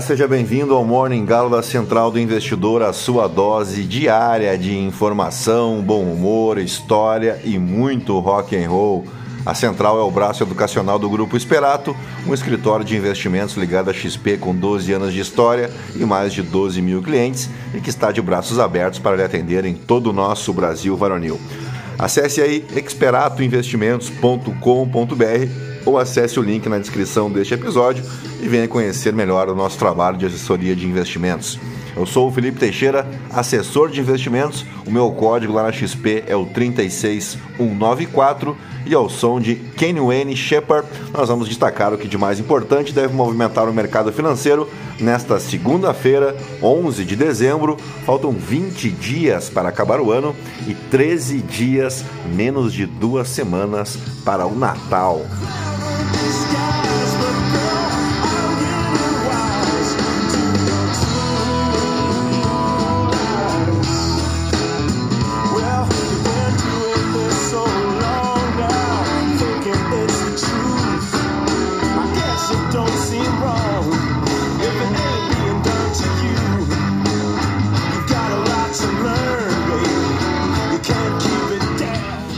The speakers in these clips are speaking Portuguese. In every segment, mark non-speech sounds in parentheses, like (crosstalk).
seja bem-vindo ao Morning Galo da Central do Investidor, a sua dose diária de informação, bom humor, história e muito rock and roll. A Central é o braço educacional do Grupo Esperato, um escritório de investimentos ligado à XP com 12 anos de história e mais de 12 mil clientes e que está de braços abertos para lhe atender em todo o nosso Brasil varonil. Acesse aí experatoinvestimentos.com.br ou acesse o link na descrição deste episódio e venha conhecer melhor o nosso trabalho de assessoria de investimentos. Eu sou o Felipe Teixeira, assessor de investimentos. O meu código lá na XP é o 36194 e ao som de Kenny Wayne Shepard, nós vamos destacar o que de mais importante deve movimentar o mercado financeiro nesta segunda-feira, 11 de dezembro. Faltam 20 dias para acabar o ano e 13 dias, menos de duas semanas para o Natal.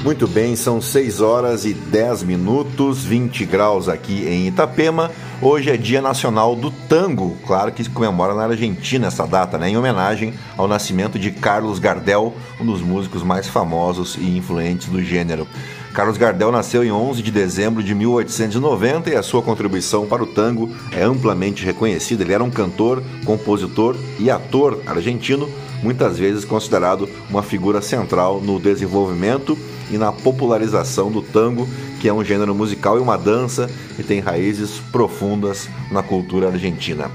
Muito bem, são 6 horas e 10 minutos, 20 graus aqui em Itapema. Hoje é Dia Nacional do Tango, claro que se comemora na Argentina essa data, né? Em homenagem ao nascimento de Carlos Gardel, um dos músicos mais famosos e influentes do gênero. Carlos Gardel nasceu em 11 de dezembro de 1890 e a sua contribuição para o tango é amplamente reconhecida. Ele era um cantor, compositor e ator argentino, muitas vezes considerado uma figura central no desenvolvimento e na popularização do tango, que é um gênero musical e uma dança que tem raízes profundas na cultura argentina.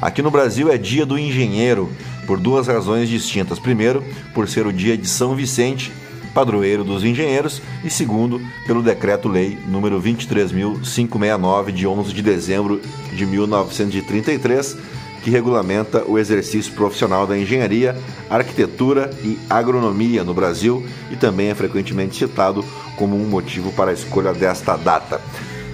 Aqui no Brasil é Dia do Engenheiro, por duas razões distintas. Primeiro, por ser o dia de São Vicente, padroeiro dos engenheiros, e segundo, pelo decreto-lei número 23.569 de 11 de dezembro de 1933, que regulamenta o exercício profissional da engenharia, arquitetura e agronomia no Brasil e também é frequentemente citado como um motivo para a escolha desta data.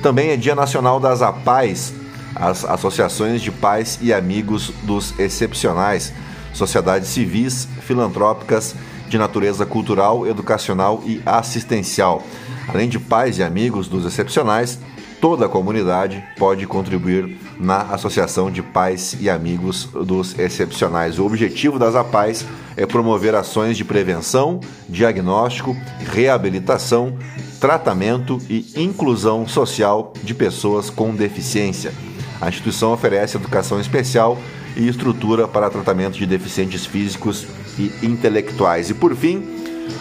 Também é Dia Nacional das APAES, as Associações de Pais e Amigos dos Excepcionais, sociedades civis, filantrópicas, de natureza cultural, educacional e assistencial. Além de pais e amigos dos excepcionais, toda a comunidade pode contribuir na Associação de Pais e Amigos dos Excepcionais. O objetivo das APAES é promover ações de prevenção, diagnóstico, reabilitação, tratamento e inclusão social de pessoas com deficiência. A instituição oferece educação especial e estrutura para tratamento de deficientes físicos e intelectuais. E por fim,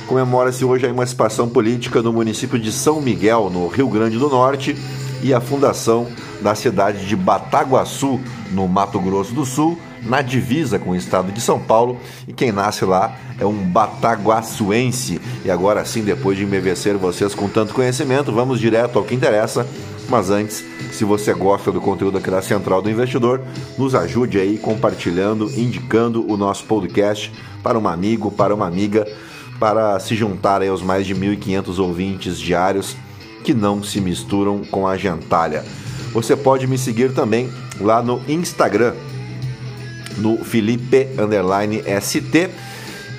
comemora-se hoje a emancipação política no município de São Miguel, no Rio Grande do Norte e a fundação da cidade de Bataguaçu, no Mato Grosso do Sul, na divisa com o estado de São Paulo. E quem nasce lá é um bataguaçuense. E agora sim, depois de embevecer vocês com tanto conhecimento, vamos direto ao que interessa. Mas antes, se você gosta do conteúdo aqui da Central do Investidor, nos ajude aí compartilhando, indicando o nosso podcast para um amigo, para uma amiga, para se juntar aí aos mais de 1.500 ouvintes diários que não se misturam com a gentalha. Você pode me seguir também lá no Instagram, no Felipe ST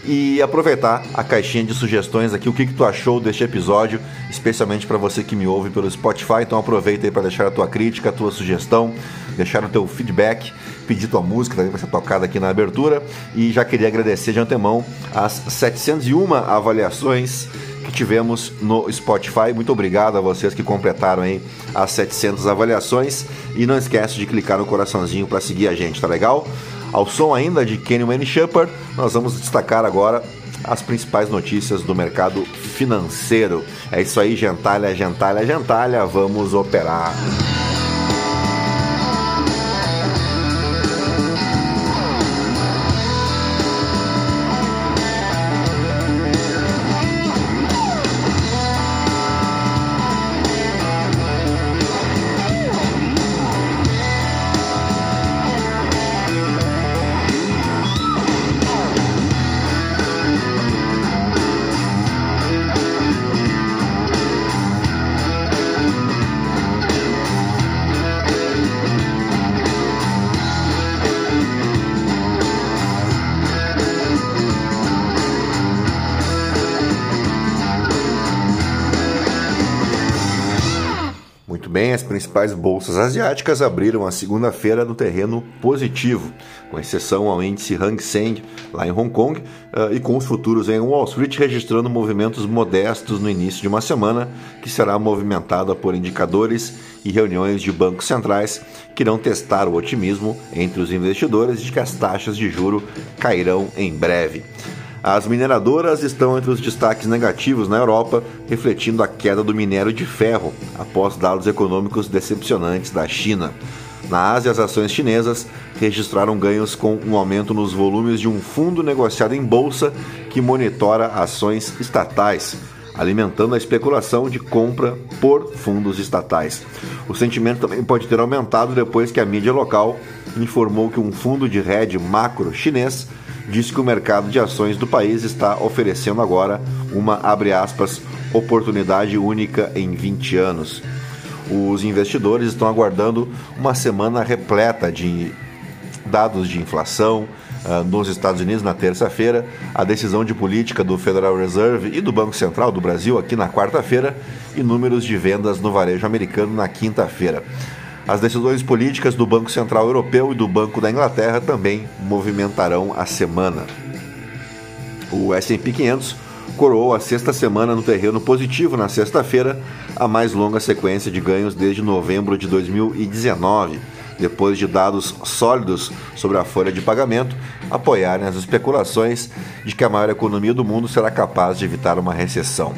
e aproveitar a caixinha de sugestões aqui, o que, que tu achou deste episódio, especialmente para você que me ouve pelo Spotify. Então aproveita aí para deixar a tua crítica, a tua sugestão, deixar o teu feedback, pedir tua música também para ser tocada aqui na abertura. E já queria agradecer de antemão as 701 avaliações que tivemos no Spotify. Muito obrigado a vocês que completaram aí as 700 avaliações e não esquece de clicar no coraçãozinho para seguir a gente, tá legal? Ao som ainda de Kenny Wayne Shepard, nós vamos destacar agora as principais notícias do mercado financeiro. É isso aí, gentalha, gentalha, gentalha, vamos operar. Principais bolsas asiáticas abriram a segunda-feira no terreno positivo, com exceção ao índice Hang Seng, lá em Hong Kong, uh, e com os futuros em Wall Street registrando movimentos modestos no início de uma semana, que será movimentada por indicadores e reuniões de bancos centrais que irão testar o otimismo entre os investidores de que as taxas de juro cairão em breve. As mineradoras estão entre os destaques negativos na Europa, refletindo a queda do minério de ferro após dados econômicos decepcionantes da China. Na Ásia, as ações chinesas registraram ganhos com um aumento nos volumes de um fundo negociado em bolsa que monitora ações estatais, alimentando a especulação de compra por fundos estatais. O sentimento também pode ter aumentado depois que a mídia local informou que um fundo de rede macro chinês disse que o mercado de ações do país está oferecendo agora uma, abre aspas, oportunidade única em 20 anos. Os investidores estão aguardando uma semana repleta de dados de inflação uh, nos Estados Unidos na terça-feira, a decisão de política do Federal Reserve e do Banco Central do Brasil aqui na quarta-feira e números de vendas no varejo americano na quinta-feira. As decisões políticas do Banco Central Europeu e do Banco da Inglaterra também movimentarão a semana. O S&P 500 coroou a sexta semana no terreno positivo na sexta-feira, a mais longa sequência de ganhos desde novembro de 2019, depois de dados sólidos sobre a folha de pagamento apoiarem as especulações de que a maior economia do mundo será capaz de evitar uma recessão.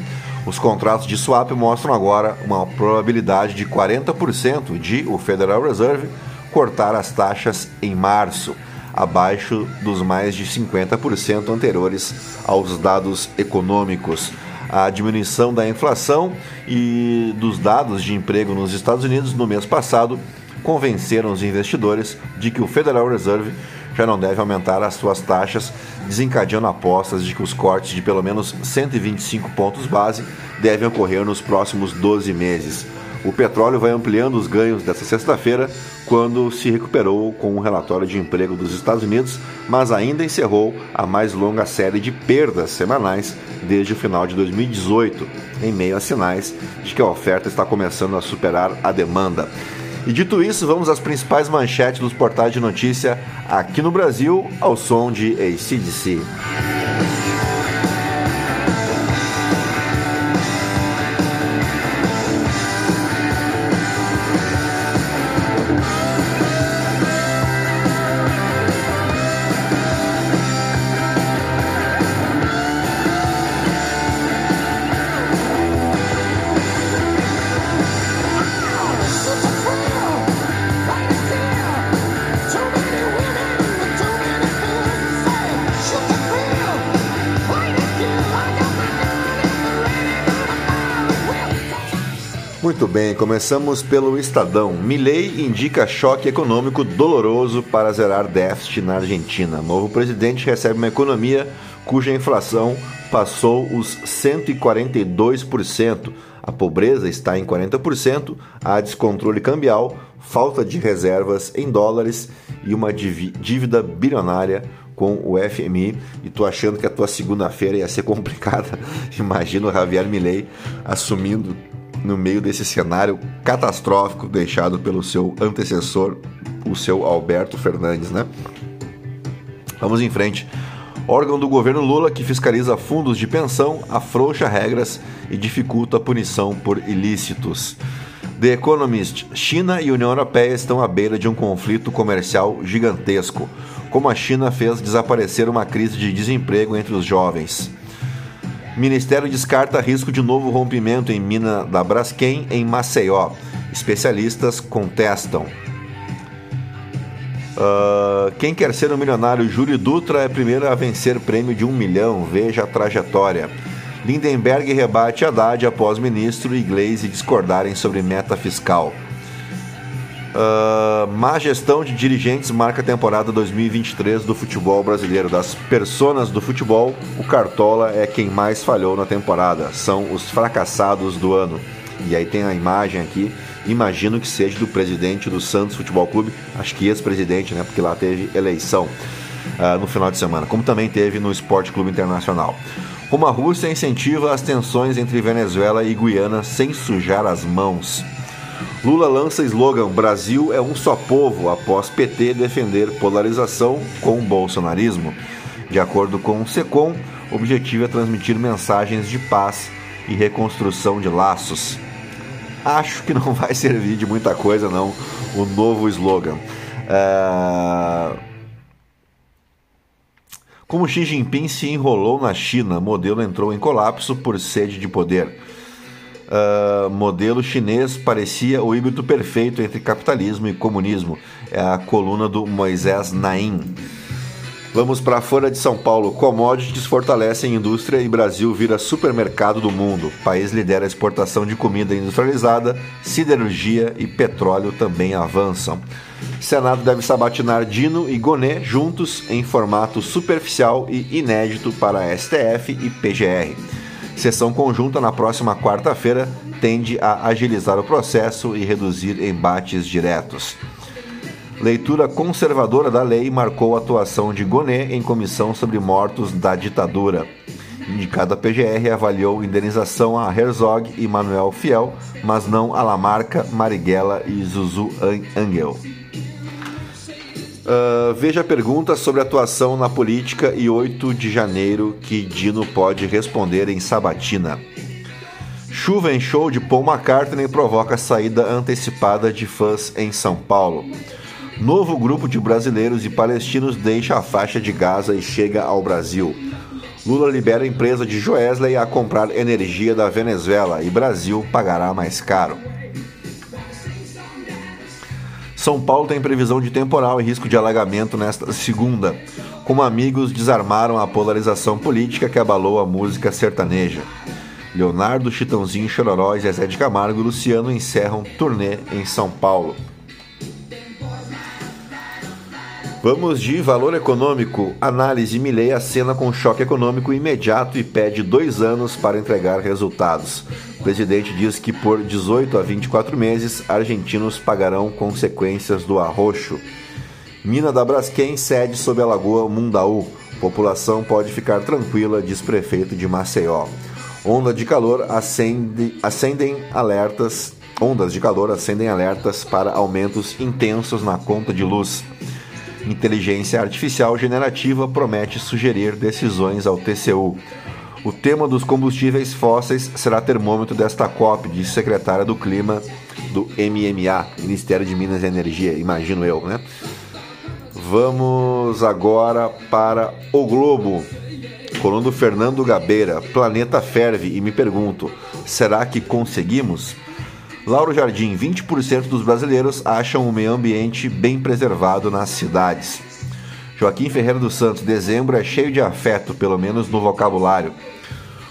Os contratos de swap mostram agora uma probabilidade de 40% de o Federal Reserve cortar as taxas em março, abaixo dos mais de 50% anteriores aos dados econômicos. A diminuição da inflação e dos dados de emprego nos Estados Unidos no mês passado convenceram os investidores de que o Federal Reserve já não deve aumentar as suas taxas, desencadeando apostas de que os cortes de pelo menos 125 pontos base devem ocorrer nos próximos 12 meses. O petróleo vai ampliando os ganhos dessa sexta-feira, quando se recuperou com o relatório de emprego dos Estados Unidos, mas ainda encerrou a mais longa série de perdas semanais desde o final de 2018, em meio a sinais de que a oferta está começando a superar a demanda. E dito isso, vamos às principais manchetes dos portais de notícia aqui no Brasil, ao som de ACDC. Muito bem, começamos pelo Estadão. Milley indica choque econômico doloroso para zerar déficit na Argentina. Novo presidente recebe uma economia cuja inflação passou os 142%. A pobreza está em 40%, há descontrole cambial, falta de reservas em dólares e uma dívida bilionária com o FMI. E tô achando que a tua segunda-feira ia ser complicada. (laughs) Imagina o Javier Milei assumindo no meio desse cenário catastrófico deixado pelo seu antecessor, o seu Alberto Fernandes, né? Vamos em frente. Órgão do governo Lula que fiscaliza fundos de pensão afrouxa regras e dificulta a punição por ilícitos. The Economist: China e União Europeia estão à beira de um conflito comercial gigantesco. Como a China fez desaparecer uma crise de desemprego entre os jovens. Ministério descarta risco de novo rompimento em mina da Braskem em Maceió. Especialistas contestam. Uh, quem quer ser um milionário? Júlio Dutra é primeiro a vencer prêmio de um milhão. Veja a trajetória. Lindenberg rebate Haddad após ministro e Glaze discordarem sobre meta fiscal. Uh, má gestão de dirigentes marca a temporada 2023 do futebol brasileiro. Das personas do futebol, o Cartola é quem mais falhou na temporada. São os fracassados do ano. E aí tem a imagem aqui. Imagino que seja do presidente do Santos Futebol Clube, acho que ex-presidente, né? Porque lá teve eleição uh, no final de semana, como também teve no Esporte Clube Internacional. Como a Rússia incentiva as tensões entre Venezuela e Guiana sem sujar as mãos. Lula lança slogan Brasil é um só povo após PT defender polarização com o bolsonarismo. De acordo com o SECOM, o objetivo é transmitir mensagens de paz e reconstrução de laços. Acho que não (laughs) vai servir de muita coisa não o novo slogan. É... Como Xi Jinping se enrolou na China, modelo entrou em colapso por sede de poder uh, modelo chinês parecia o híbrido perfeito entre capitalismo e comunismo. É a coluna do Moisés Naim. Vamos para a Folha de São Paulo. Commodities fortalecem indústria e Brasil vira supermercado do mundo. O país lidera a exportação de comida industrializada, siderurgia e petróleo também avançam. Senado deve sabatinar Dino e Gonê juntos em formato superficial e inédito para STF e PGR. Sessão conjunta na próxima quarta-feira tende a agilizar o processo e reduzir embates diretos. Leitura conservadora da lei marcou a atuação de Gonet em comissão sobre mortos da ditadura. Indicada PGR avaliou indenização a Herzog e Manuel Fiel, mas não a Lamarca, Marighella e Zuzu Angel. Uh, veja a pergunta sobre atuação na política e 8 de janeiro que Dino pode responder em Sabatina. Chuva em show de Paul McCartney provoca saída antecipada de fãs em São Paulo. Novo grupo de brasileiros e palestinos deixa a faixa de Gaza e chega ao Brasil. Lula libera a empresa de Joesley a comprar energia da Venezuela e Brasil pagará mais caro. São Paulo tem previsão de temporal e risco de alagamento nesta segunda. Como amigos desarmaram a polarização política que abalou a música sertaneja. Leonardo, Chitãozinho, Chororó e Zezé de Camargo e Luciano encerram turnê em São Paulo. Vamos de valor econômico. Análise Milley acena com choque econômico imediato e pede dois anos para entregar resultados. O presidente diz que por 18 a 24 meses, argentinos pagarão consequências do arroxo. Mina da Braskem cede sob a lagoa Mundaú. População pode ficar tranquila, diz prefeito de Maceió. Onda de calor acende, acendem alertas. Ondas de calor acendem alertas para aumentos intensos na conta de luz. Inteligência artificial generativa promete sugerir decisões ao TCU. O tema dos combustíveis fósseis será termômetro desta COP, disse secretária do Clima do MMA, Ministério de Minas e Energia, imagino eu, né? Vamos agora para o Globo. Coluna do Fernando Gabeira. Planeta ferve e me pergunto: será que conseguimos? Lauro Jardim: 20% dos brasileiros acham o meio ambiente bem preservado nas cidades. Joaquim Ferreira dos Santos, dezembro é cheio de afeto, pelo menos no vocabulário.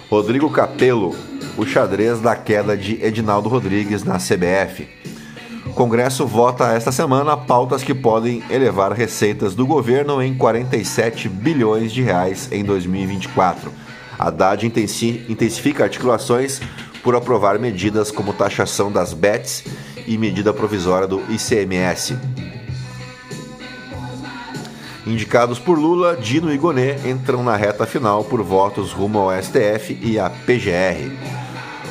Rodrigo Capello, o xadrez da queda de Edinaldo Rodrigues na CBF. O Congresso vota esta semana pautas que podem elevar receitas do governo em 47 bilhões de reais em 2024. Haddad intensifica articulações por aprovar medidas como taxação das bets e medida provisória do ICMS. Indicados por Lula, Dino e Gonê entram na reta final por votos rumo ao STF e à PGR.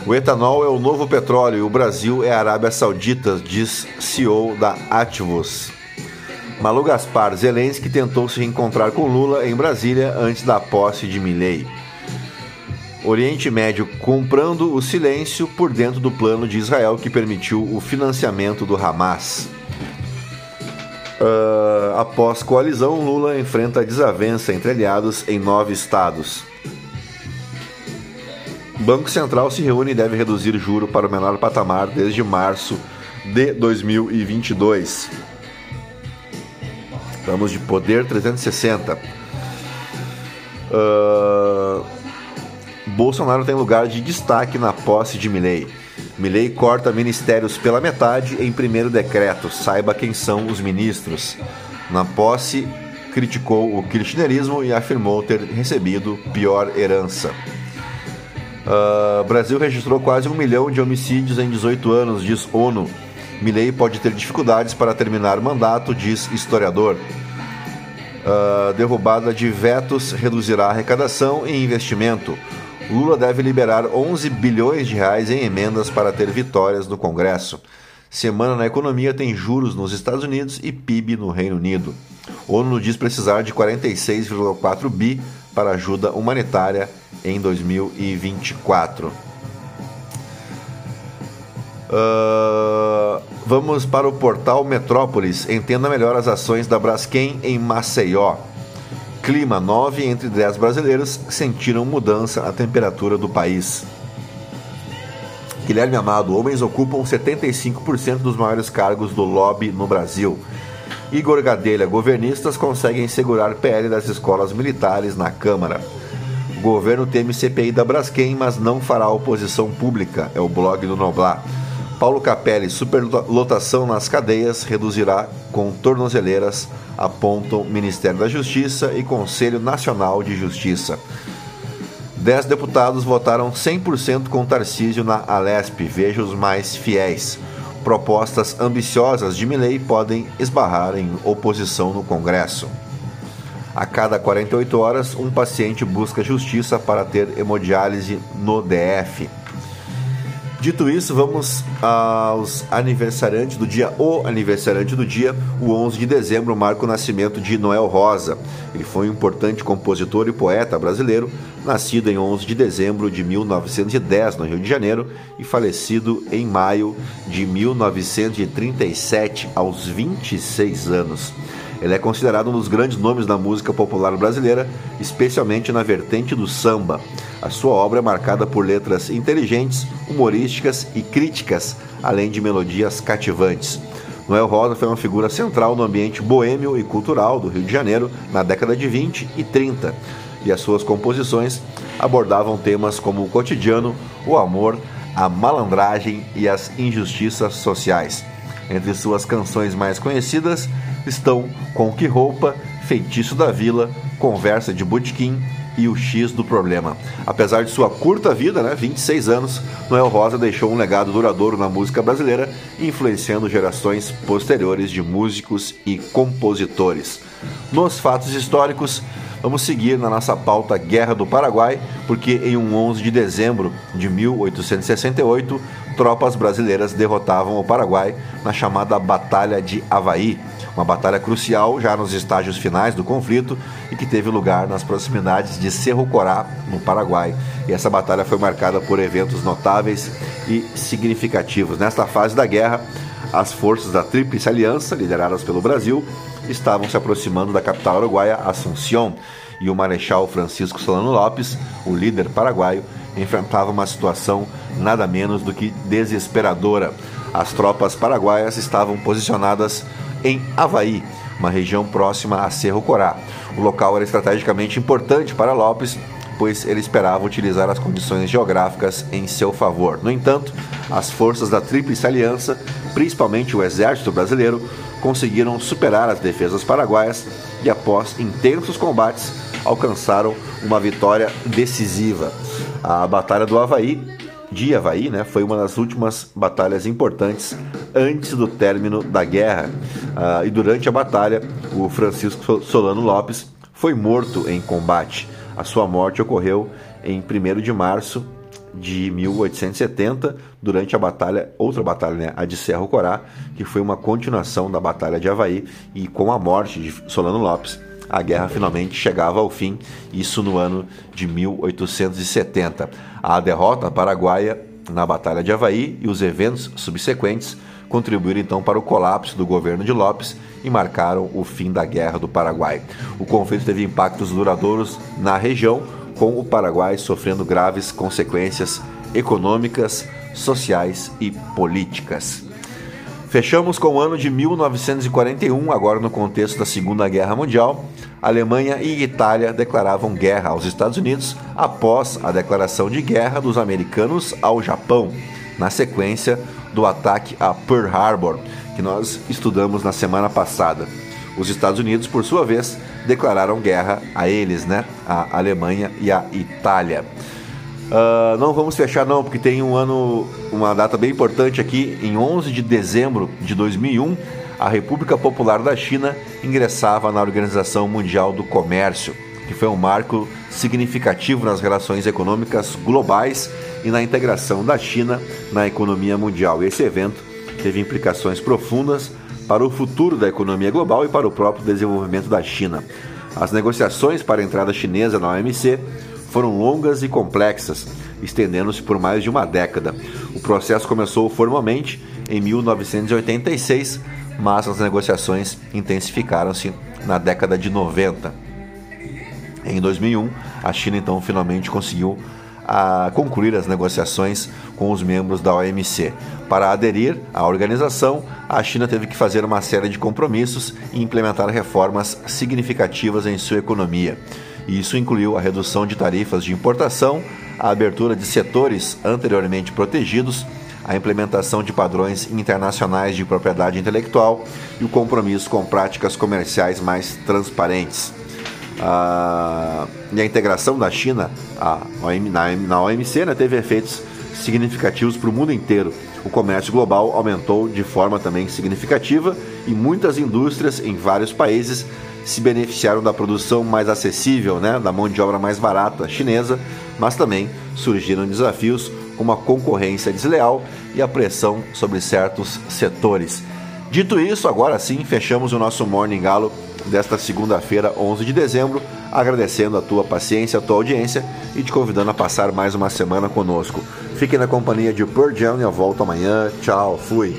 O etanol é o novo petróleo e o Brasil é a Arábia Saudita, diz CEO da Ativos. Malu Gaspar Zelensky tentou se reencontrar com Lula em Brasília antes da posse de Milley. Oriente Médio comprando o silêncio por dentro do plano de Israel que permitiu o financiamento do Hamas. Uh, após coalizão, Lula enfrenta desavença entre aliados em nove estados. Banco Central se reúne e deve reduzir juro para o menor patamar desde março de 2022. Vamos de poder 360. Uh, Bolsonaro tem lugar de destaque na posse de Milley. Milley corta ministérios pela metade em primeiro decreto. Saiba quem são os ministros. Na posse, criticou o kirchnerismo e afirmou ter recebido pior herança. Uh, Brasil registrou quase um milhão de homicídios em 18 anos, diz ONU. Milley pode ter dificuldades para terminar mandato, diz historiador. Uh, derrubada de vetos reduzirá arrecadação e investimento. Lula deve liberar 11 bilhões de reais em emendas para ter vitórias no Congresso. Semana na economia tem juros nos Estados Unidos e PIB no Reino Unido. ONU diz precisar de 46,4 bi para ajuda humanitária em 2024. Uh, vamos para o portal Metrópolis. Entenda melhor as ações da Braskem em Maceió. Clima 9 entre 10 brasileiros sentiram mudança na temperatura do país. Guilherme Amado, homens ocupam 75% dos maiores cargos do lobby no Brasil. Igor Gadelha, governistas conseguem segurar PL das escolas militares na Câmara. O governo teme CPI da Braskem, mas não fará oposição pública, é o blog do Noblar. Paulo Capelli, superlotação nas cadeias reduzirá com tornozeleiras, apontam Ministério da Justiça e Conselho Nacional de Justiça. Dez deputados votaram 100% com Tarcísio na Alesp, veja os mais fiéis. Propostas ambiciosas de Milley podem esbarrar em oposição no Congresso. A cada 48 horas, um paciente busca justiça para ter hemodiálise no DF. Dito isso, vamos aos aniversariantes do dia. O aniversariante do dia, o 11 de dezembro, marca o nascimento de Noel Rosa. Ele foi um importante compositor e poeta brasileiro, nascido em 11 de dezembro de 1910 no Rio de Janeiro e falecido em maio de 1937, aos 26 anos. Ele é considerado um dos grandes nomes da música popular brasileira, especialmente na vertente do samba. A sua obra é marcada por letras inteligentes, humorísticas e críticas, além de melodias cativantes. Noel Rosa foi uma figura central no ambiente boêmio e cultural do Rio de Janeiro na década de 20 e 30, e as suas composições abordavam temas como o cotidiano, o amor, a malandragem e as injustiças sociais. Entre suas canções mais conhecidas estão Com Que Roupa, Feitiço da Vila, Conversa de Butiquim e o X do problema. Apesar de sua curta vida, né, 26 anos, Noel Rosa deixou um legado duradouro na música brasileira, influenciando gerações posteriores de músicos e compositores. Nos fatos históricos, vamos seguir na nossa pauta Guerra do Paraguai, porque em um 11 de dezembro de 1868, tropas brasileiras derrotavam o Paraguai na chamada Batalha de Havaí uma batalha crucial já nos estágios finais do conflito e que teve lugar nas proximidades de Cerro Corá, no Paraguai. E essa batalha foi marcada por eventos notáveis e significativos. Nesta fase da guerra, as forças da Tríplice Aliança, lideradas pelo Brasil, estavam se aproximando da capital uruguaia, Assunção, e o Marechal Francisco Solano Lopes, o líder paraguaio, enfrentava uma situação nada menos do que desesperadora. As tropas paraguaias estavam posicionadas em Havaí, uma região próxima a Cerro Corá. O local era estrategicamente importante para Lopes, pois ele esperava utilizar as condições geográficas em seu favor. No entanto, as forças da Tríplice Aliança, principalmente o exército brasileiro, conseguiram superar as defesas paraguaias e, após intensos combates, alcançaram uma vitória decisiva. A Batalha do Havaí de Havaí, né, foi uma das últimas batalhas importantes antes do término da guerra. Uh, e durante a batalha, o Francisco Solano Lopes foi morto em combate. A sua morte ocorreu em 1 de março de 1870, durante a batalha, outra batalha, né, a de Cerro Corá, que foi uma continuação da Batalha de Havaí, e com a morte de Solano Lopes, a guerra finalmente chegava ao fim, isso no ano de 1870. A derrota paraguaia na Batalha de Havaí e os eventos subsequentes contribuíram então para o colapso do governo de Lopes e marcaram o fim da Guerra do Paraguai. O conflito teve impactos duradouros na região, com o Paraguai sofrendo graves consequências econômicas, sociais e políticas. Fechamos com o ano de 1941, agora no contexto da Segunda Guerra Mundial. Alemanha e Itália declaravam guerra aos Estados Unidos após a declaração de guerra dos americanos ao Japão, na sequência do ataque a Pearl Harbor, que nós estudamos na semana passada. Os Estados Unidos, por sua vez, declararam guerra a eles, né? A Alemanha e a Itália. Uh, não vamos fechar não, porque tem um ano, uma data bem importante aqui, em 11 de dezembro de 2001, a República Popular da China ingressava na Organização Mundial do Comércio, que foi um marco significativo nas relações econômicas globais e na integração da China na economia mundial. Esse evento teve implicações profundas para o futuro da economia global e para o próprio desenvolvimento da China. As negociações para a entrada chinesa na OMC foram longas e complexas, estendendo-se por mais de uma década. O processo começou formalmente em 1986, mas as negociações intensificaram-se na década de 90. Em 2001, a China então finalmente conseguiu a concluir as negociações com os membros da OMC. Para aderir à organização, a China teve que fazer uma série de compromissos e implementar reformas significativas em sua economia. Isso incluiu a redução de tarifas de importação, a abertura de setores anteriormente protegidos, a implementação de padrões internacionais de propriedade intelectual e o compromisso com práticas comerciais mais transparentes. Ah, e a integração da China a, na, na OMC né, teve efeitos significativos para o mundo inteiro. O comércio global aumentou de forma também significativa e muitas indústrias em vários países se beneficiaram da produção mais acessível, né, da mão de obra mais barata chinesa, mas também surgiram desafios como a concorrência desleal e a pressão sobre certos setores. Dito isso, agora sim fechamos o nosso Morning Galo desta segunda-feira, 11 de dezembro, agradecendo a tua paciência, a tua audiência e te convidando a passar mais uma semana conosco. Fique na companhia de Pearl Jam e eu volto amanhã. Tchau, fui.